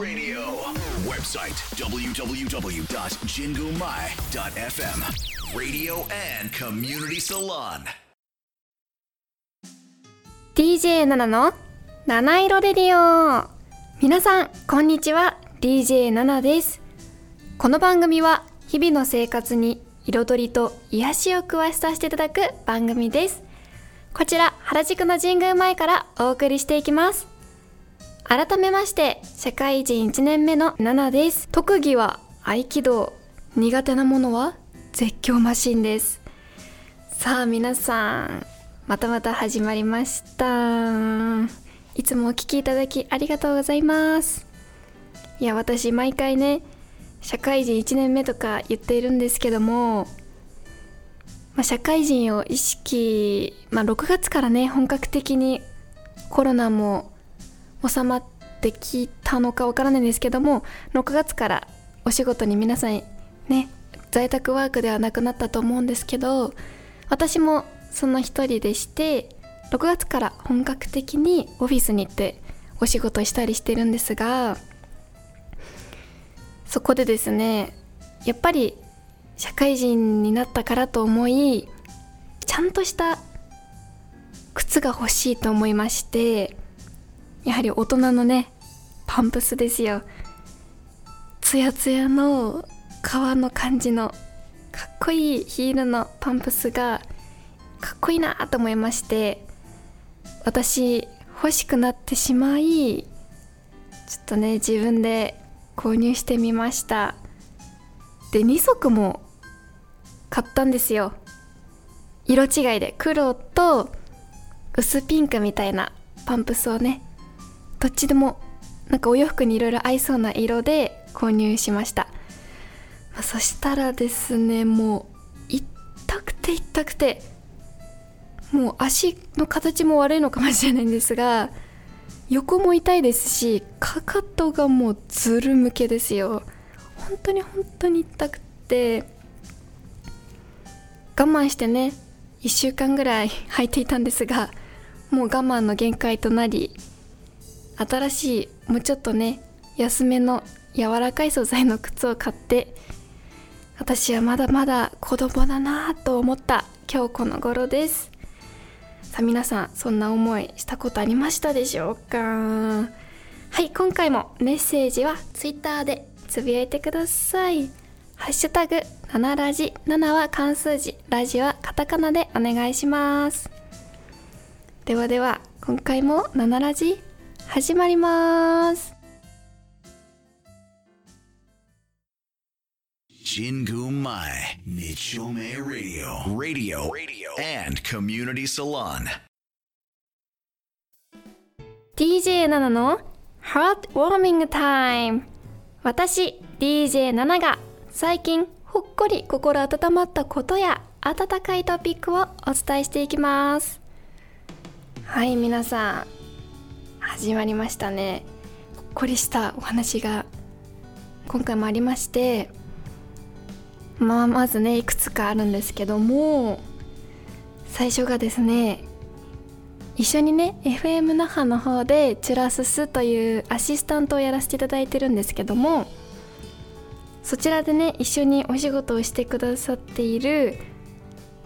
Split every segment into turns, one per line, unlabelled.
Radio. Website www.jingumai.fm. Radio and Community Salon.
DJ Nana の七色レディオ。皆さんこんにちは、DJ Nana です。この番組は日々の生活に彩りと癒しを詳しさせていただく番組です。こちら原宿の神宮前からお送りしていきます。改めまして社会人1年目の7です。特技は合気道。苦手なものは絶叫マシンです。さあ皆さんまたまた始まりました。いつもお聞きいただきありがとうございます。いや私毎回ね社会人1年目とか言っているんですけども、まあ、社会人を意識、まあ、6月からね本格的にコロナも収まってきたのかわからないんですけども6月からお仕事に皆さんね在宅ワークではなくなったと思うんですけど私もその一人でして6月から本格的にオフィスに行ってお仕事したりしてるんですがそこでですねやっぱり社会人になったからと思いちゃんとした靴が欲しいと思いましてやはり大人のねパンプスですよ。ツヤツヤの革の感じのかっこいいヒールのパンプスがかっこいいなと思いまして私欲しくなってしまいちょっとね自分で購入してみました。で2足も買ったんですよ。色違いで黒と薄ピンクみたいなパンプスをねどっちでもなんかお洋服にいろいろ合いそうな色で購入しました、まあ、そしたらですねもう痛くて痛くてもう足の形も悪いのかもしれないんですが横も痛いですしかかとがもうずる向けですよ。本当に本当に痛くて我慢してね1週間ぐらい 履いていたんですがもう我慢の限界となり新しいもうちょっとね安めの柔らかい素材の靴を買って私はまだまだ子供だなと思った今日この頃です。さあ皆さんそんな思いしたことありましたでしょうか？はい今回もメッセージは Twitter でつぶやいてください。ハッシュタグ7ラジ7は漢数字。ラジはカタカナでお願いします。ではでは今回も7ラジ始まりまーす。
神宮前日曜メイラディオラディオラディオ and コミュニティサロン
DJ7 のハートウォーミングタイム私 DJ7 が最近ほっこり心温まったことや温かいトピックをお伝えしていきますはい皆さん始まりましたね。ほっこりしたお話が今回もありましてまあまずねいくつかあるんですけども最初がですね一緒にね FM 那覇の方でチュラススというアシスタントをやらせていただいてるんですけどもそちらでね一緒にお仕事をしてくださっている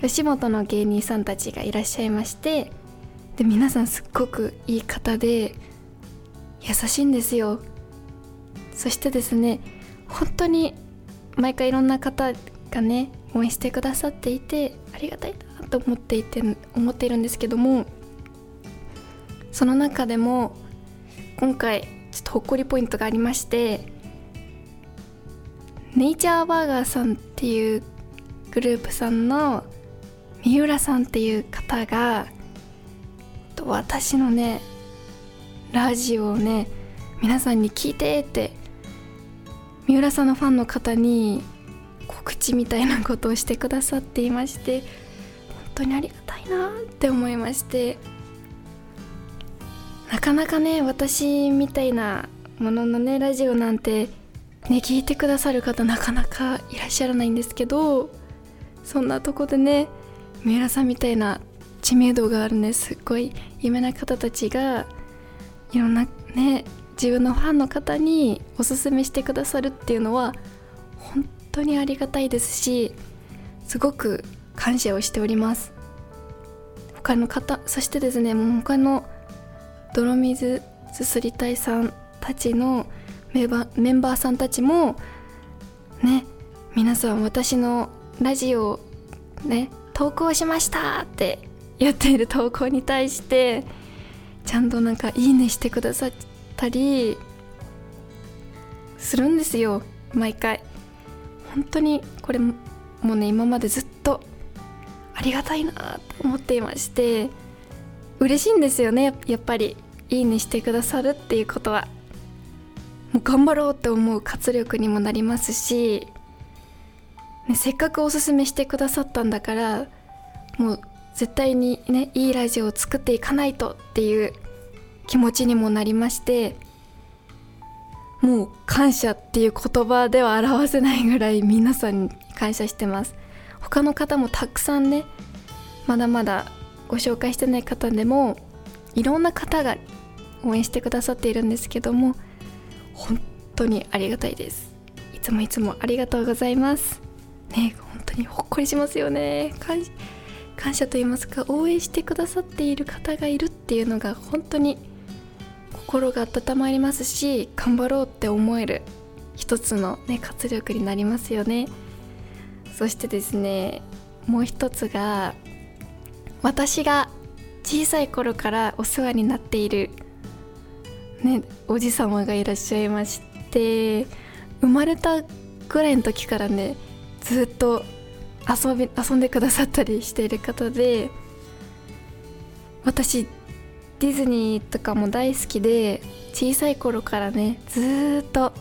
吉本の芸人さんたちがいらっしゃいましてで皆さんすっごくいい方で優しいんですよ。そしてですね本当に毎回いろんな方がね応援してくださっていてありがたいなと思っていて思っているんですけどもその中でも今回ちょっとほっこりポイントがありましてネイチャーバーガーさんっていうグループさんの三浦さんっていう方が私のねラジオをね皆さんに聞いてって三浦さんのファンの方に告知みたいなことをしてくださっていまして本当にありがたいなって思いましてなかなかね私みたいなもののねラジオなんてね聞いてくださる方なかなかいらっしゃらないんですけどそんなとこでね三浦さんみたいな知名度があるねすっごい有名な方たちがいろんなね自分のファンの方におすすめしてくださるっていうのは本当にありがたいですしすごく感謝をしております。他の方そしてですねもう他の泥水すすりたいさんたちのメンバーメンバーさんたちもね皆さん私のラジオね投稿しましたって言っている投稿に対してちゃんとなんかいいねしてくださったりするんですよ毎回。本当にこれもうね今までずっとありがたいなと思っていまして嬉しいんですよねやっぱり。いいねしてくださるっていうことは。もう頑張ろうって思う活力にもなりますし、ね、せっかくおすすめしてくださったんだからもう絶対にねいいラジオを作っていかないとっていう気持ちにもなりましてもう感謝っていう言葉では表せないぐらい皆さんに感謝してます。他の方もたくさんねまだまだご紹介してない方でもいろんな方が応援してくださっているんですけども本当にありがたいです。いつもいつもありがとうございます。ね本当にほっこりしますよね。感謝と言いますか応援してくださっている方がいるっていうのが本当に心が温まりますし頑張ろうって思える一つの、ね、活力になりますよね。そしてですねもう一つが私が小さい頃からお世話になっている、ね、おじ様がいらっしゃいまして生まれたぐらいの時からねずっと遊び遊んでくださったりしている方で私ディズニーとかも大好きで小さい頃からねずっと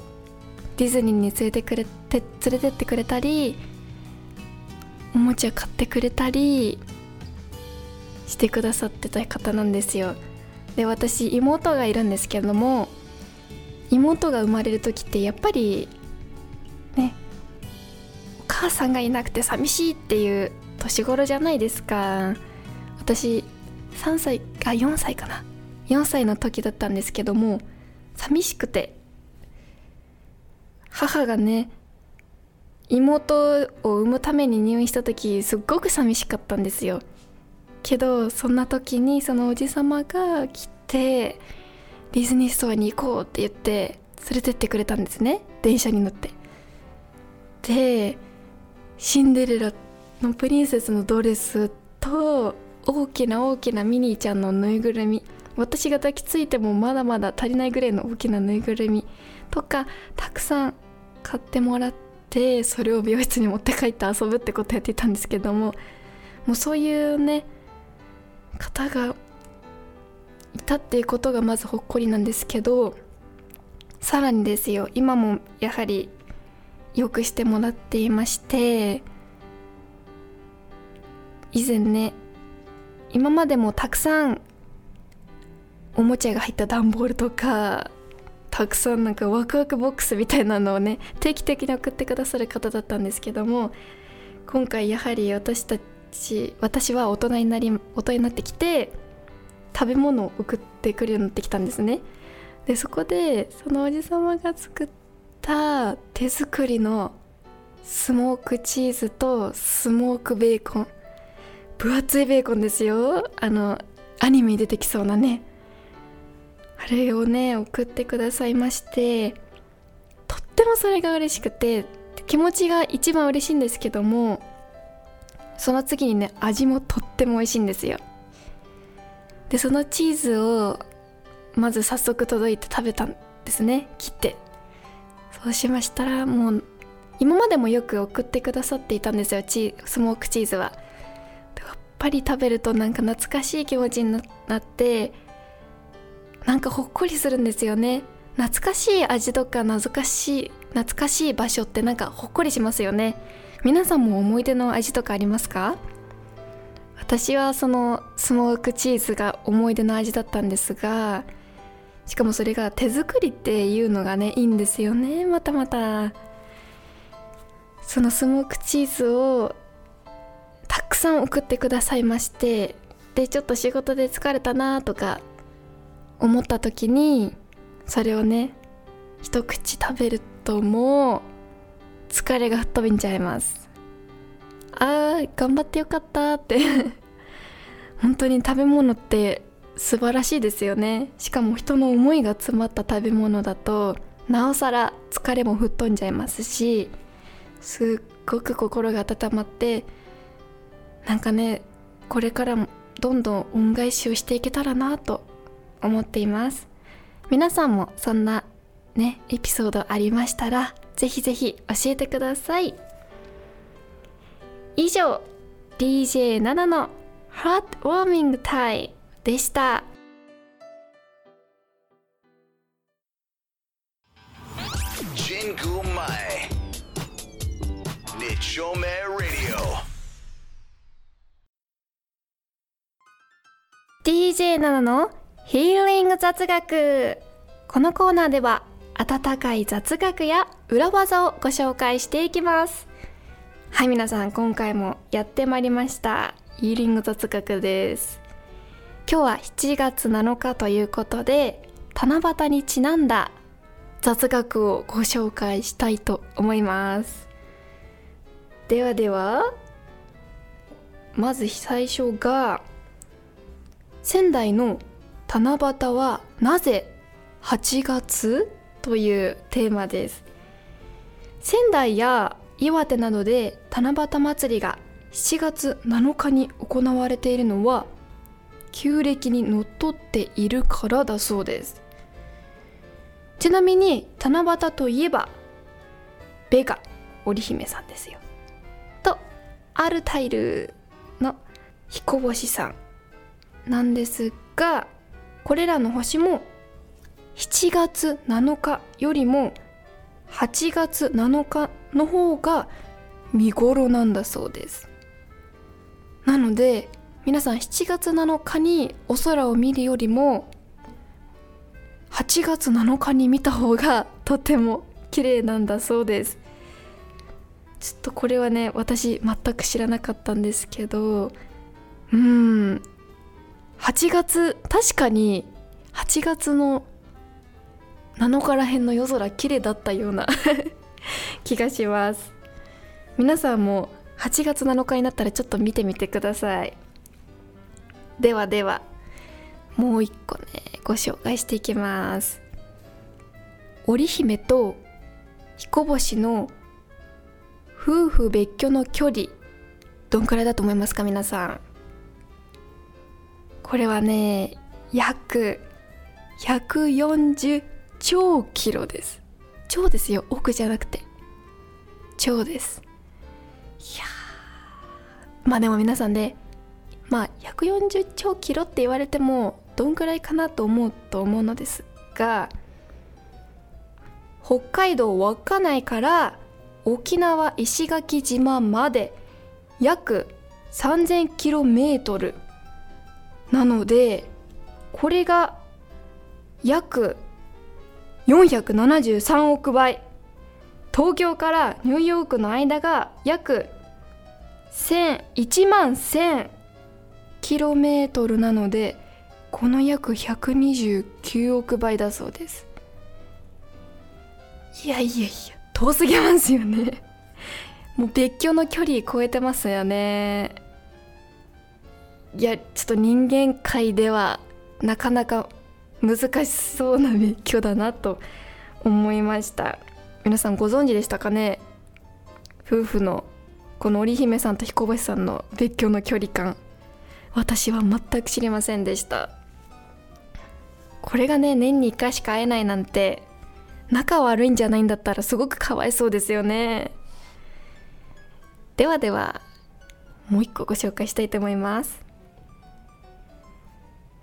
ディズニーに連れてくれて連れてってくれたりおもちゃ買ってくれたりしてくださってた方なんですよ。で私妹がいるんですけども妹が生まれる時ってやっぱりね母さんがいなくて寂しいっていう年頃じゃないですか。私3歳あ4歳かな。4歳の時だったんですけども寂しくて。母がね妹を産むために入院した時すっごく寂しかったんですよ。けどそんな時にそのおじさまが来てディズニーストアに行こうって言って連れてってくれたんですね。電車に乗って。でシンデレラのプリンセスのドレスと大きな大きなミニーちゃんのぬいぐるみ。私が抱きついてもまだまだ足りないぐらいの大きなぬいぐるみとかたくさん買ってもらってそれを美容室に持って帰って遊ぶってことやっていたんですけどももうそういうね方がいたっていうことがまずほっこりなんですけどさらにですよ今もやはりよくしてもらっていまして以前ね今までもたくさんおもちゃが入った段ボールとかたくさんなんかワクワクボックスみたいなのをね定期的に送ってくださる方だったんですけども今回やはり私たち私は大人になり大人になってきて食べ物を送ってくるようになってきたんですね。でそこでそのおじさまが作った手作りのスモークチーズとスモークベーコン。分厚いベーコンですよ。あのアニメに出てきそうなね。あれをね送ってくださいまして。とってもそれが嬉しくて気持ちが一番嬉しいんですけどもその次にね味もとっても美味しいんですよ。でそのチーズをまず早速届いて食べたんですね。切って。そうしましたらもう今までもよく送ってくださっていたんですよチスモークチーズは。やっぱり食べるとなんか懐かしい気持ちになってなんかほっこりするんですよね。懐かしい味とか懐かしい懐かしい場所ってなんかほっこりしますよね。皆さんも思い出の味とかありますか？私はそのスモークチーズが思い出の味だったんですがしかもそれが手作りっていうのがねいいんですよね。またまた。そのスモークチーズをたくさん送ってくださいまして。でちょっと仕事で疲れたなとか思った時にそれをね一口食べるともう疲れが吹っ飛びんちゃいます。あー頑張ってよかったって。本当に食べ物って素晴らしいですよね。しかも人の思いが詰まった食べ物だとなおさら疲れも吹っ飛んじゃいますしすっごく心が温まってなんかねこれからもどんどん恩返しをしていけたらなと思っています。皆さんもそんなねエピソードありましたらぜひぜひ教えてください。以上 DJ7 のハートウォーミングタイでした。
ジングマイ。日曜メラディオ。
DJ7 のヒーリング雑学。このコーナーでは温かい雑学や裏技をご紹介していきます。はい皆さん今回もやってまいりました。ヒーリング雑学です今日は7月7日ということで七夕にちなんだ雑学をご紹介したいと思います。ではではまず最初が仙台の七夕はなぜ8月というテーマです。仙台や岩手などで七夕祭りが7月7日に行われているのは旧暦にのっとっているからだそうです。ちなみに七夕といえばベガ織姫さんですよ。とアルタイルの彦星さんなんですがこれらの星も7月7日よりも8月7日の方が見頃なんだそうです。なので皆さん7月7日にお空を見るよりも8月7日に見た方がとても綺麗なんだそうです。ちょっとこれはね私全く知らなかったんですけどうん。8月確かに8月の7日らへんの夜空綺麗だったような 気がします。皆さんも8月7日になったらちょっと見てみてください。ではではもう一個ねご紹介していきます。織姫と彦星の夫婦別居の距離どんくらいだと思いますか皆さん。これはね約140兆キロです。超ですよ億じゃなくて。超です。いやまあでも皆さんで、まあ140兆キロって言われてもどんくらいかなと思うと思うのですが北海道稚内から沖縄石垣島まで約 3000km なのでこれが約473億倍。東京からニューヨークの間が約1万1000キロメートルなのでこの約129億倍だそうです。いやいやいや遠すぎますよね。もう別居の距離超えてますよね。いやちょっと人間界ではなかなか難しそうな別居だなと思いました。皆さんご存知でしたかね？夫婦のこの織姫さんと彦星さんの別居の距離感。私は全く知りませんでした。これがね年に1回しか会えないなんて仲悪いんじゃないんだったらすごくかわいそうですよね。ではではもう一個ご紹介したいと思います。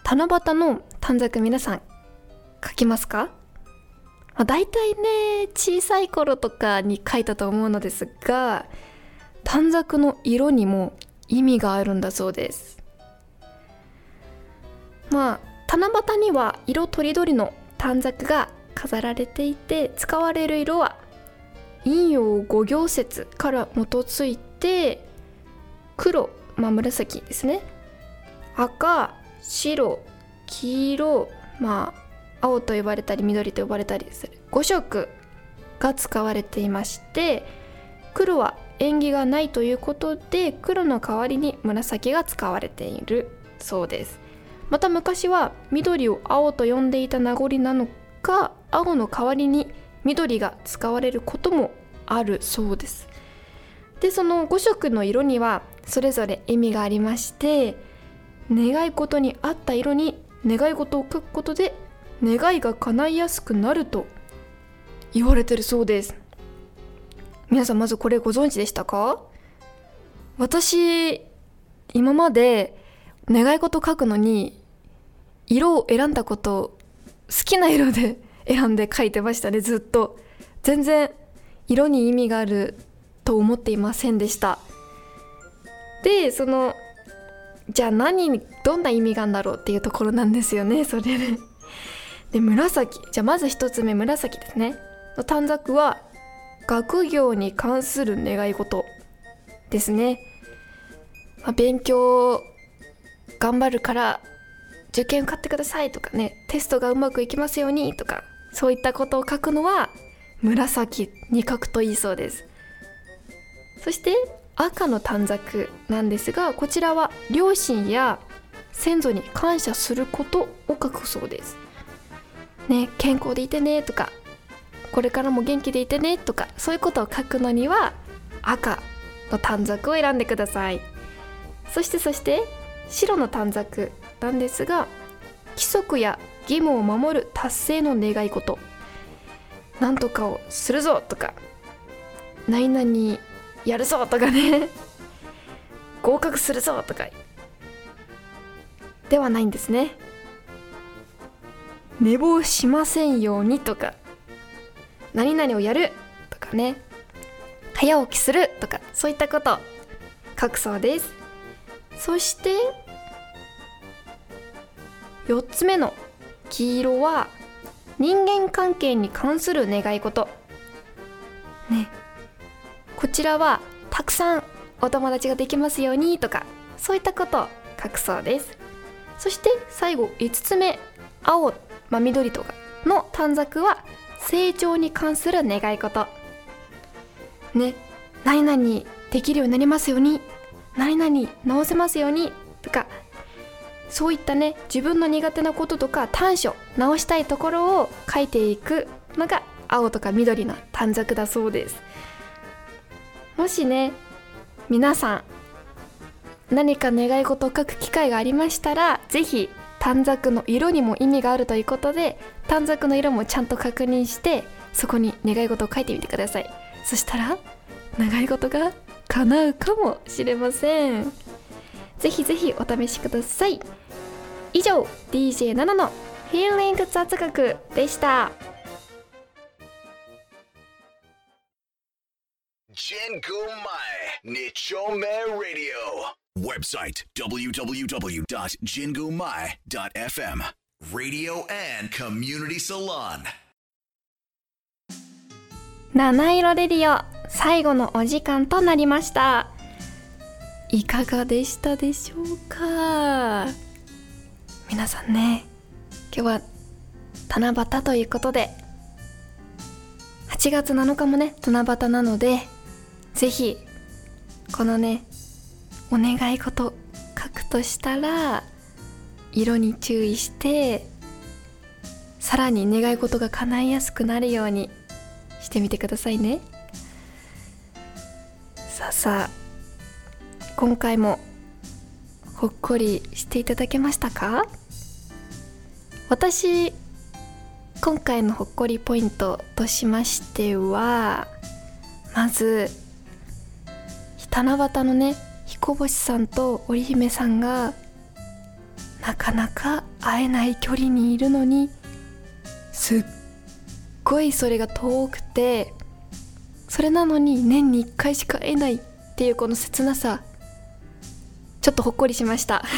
七夕の短冊皆さん書きますか、まあ、大体ね小さい頃とかに書いたと思うのですが短冊の色にも意味があるんだそうです。まあ七夕には色とりどりの短冊が飾られていて使われる色は陰陽五行説から基づいて黒、まあ、紫ですね。赤白黄色まあ青と呼ばれたり緑と呼ばれたりする5色が使われていまして黒は縁起がないということで黒の代わりに紫が使われているそうです。また昔は緑を青と呼んでいた名残なのか青の代わりに緑が使われることもあるそうです。でその5色の色にはそれぞれ意味がありまして願い事に合った色に願い事を書くことで願いが叶いやすくなると言われてるそうです。皆さんまずこれご存知でしたか？私今まで願い事書くのに色を選んだこと好きな色で 選んで書いてましたねずっと。全然色に意味があると思っていませんでした。でそのじゃあ何にどんな意味があるんだろうっていうところなんですよね それで。で紫じゃあまず一つ目紫ですね。の短冊は学業に関する願い事ですね、まあ、勉強頑張るから受験受かってくださいとかねテストがうまくいきますようにとかそういったことを書くのは紫に書くといいそうです。そして赤の短冊なんですがこちらは両親や先祖に感謝することを書くそうです。ね健康でいてねとかこれからも元気でいてねとかそういうことを書くのには赤の短冊を選んでください。そしてそして白の短冊なんですが規則や義務を守る達成の願い事。なんとかをするぞとか何々やるぞとかね。合格するぞとか。ではないんですね。寝坊しませんようにとか何々をやるとかね。早起きするとかそういったこと。書くそうです。そして4つ目の黄色は人間関係に関する願い事。ね。こちらはたくさんお友達ができますようにとかそういったことを書くそうです。そして最後5つ目青、まあ、緑とかの短冊は成長に関する願い事。ね。何々できるようになりますように。何々直せますようにとかそういったね自分の苦手なこととか短所直したいところを書いていくのが青とか緑の短冊だそうです。もしね皆さん何か願い事を書く機会がありましたら是非短冊の色にも意味があるということで短冊の色もちゃんと確認してそこに願い事を書いてみてください。そしたら願い事が叶うかもしれません。ぜひぜひお試しください。以上デ「ィー」ジェンクマエ
日丁目ラディオ。でした
七色レディオ最後のお時間となりました。いかがでしたでしょうか？皆さんね今日は七夕ということで8月7日もね七夕なのでぜひこのねお願い事書くとしたら色に注意してさらに願い事が叶いやすくなるようにしてみてくださいね。さあさあ今回もほっこりしていただけましたか？私今回のほっこりポイントとしましてはまず七夕のね彦星さんと織姫さんがなかなか会えない距離にいるのにすっごいそれが遠くてそれなのに年に1回しか会えないっていうこの切なさちょっとほっこりしました。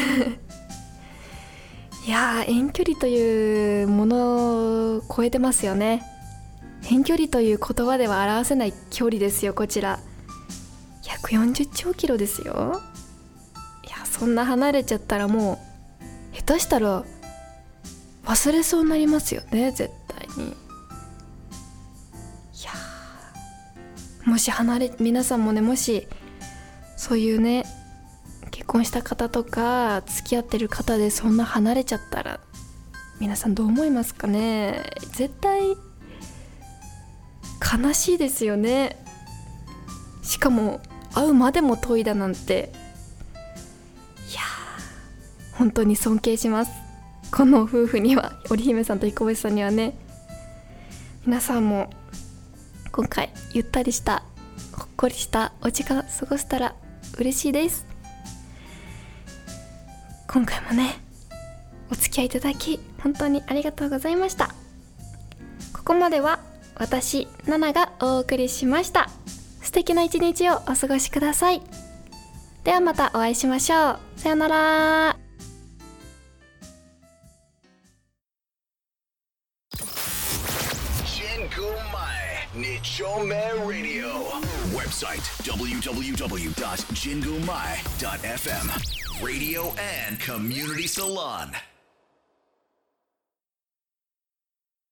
いやー遠距離というものを超えてますよね。遠距離という言葉では表せない距離ですよこちら。140兆キロですよ。いやそんな離れちゃったらもう下手したら忘れそうになりますよね絶対に。いやもし離れ皆さんもねもしそういうね婚した方とか付き合ってる方でそんな離れちゃったら皆さんどう思いますかね？絶対悲しいですよね。しかも会うまでも遠いだなんて。いやー本当に尊敬します。この夫婦には織姫さんと彦星さんにはね。皆さんも今回ゆったりしたほっこりしたお時間過ごせたら嬉しいです。今回もねお付き合いいただき本当にありがとうございましたここまでは私ナナがお送りしました素敵な一日をお過ごしくださいではまたお会いしましょうさよなら
Jingu Mai Nichome Radio. Website www.jingumai.fm. Radio and Community Salon.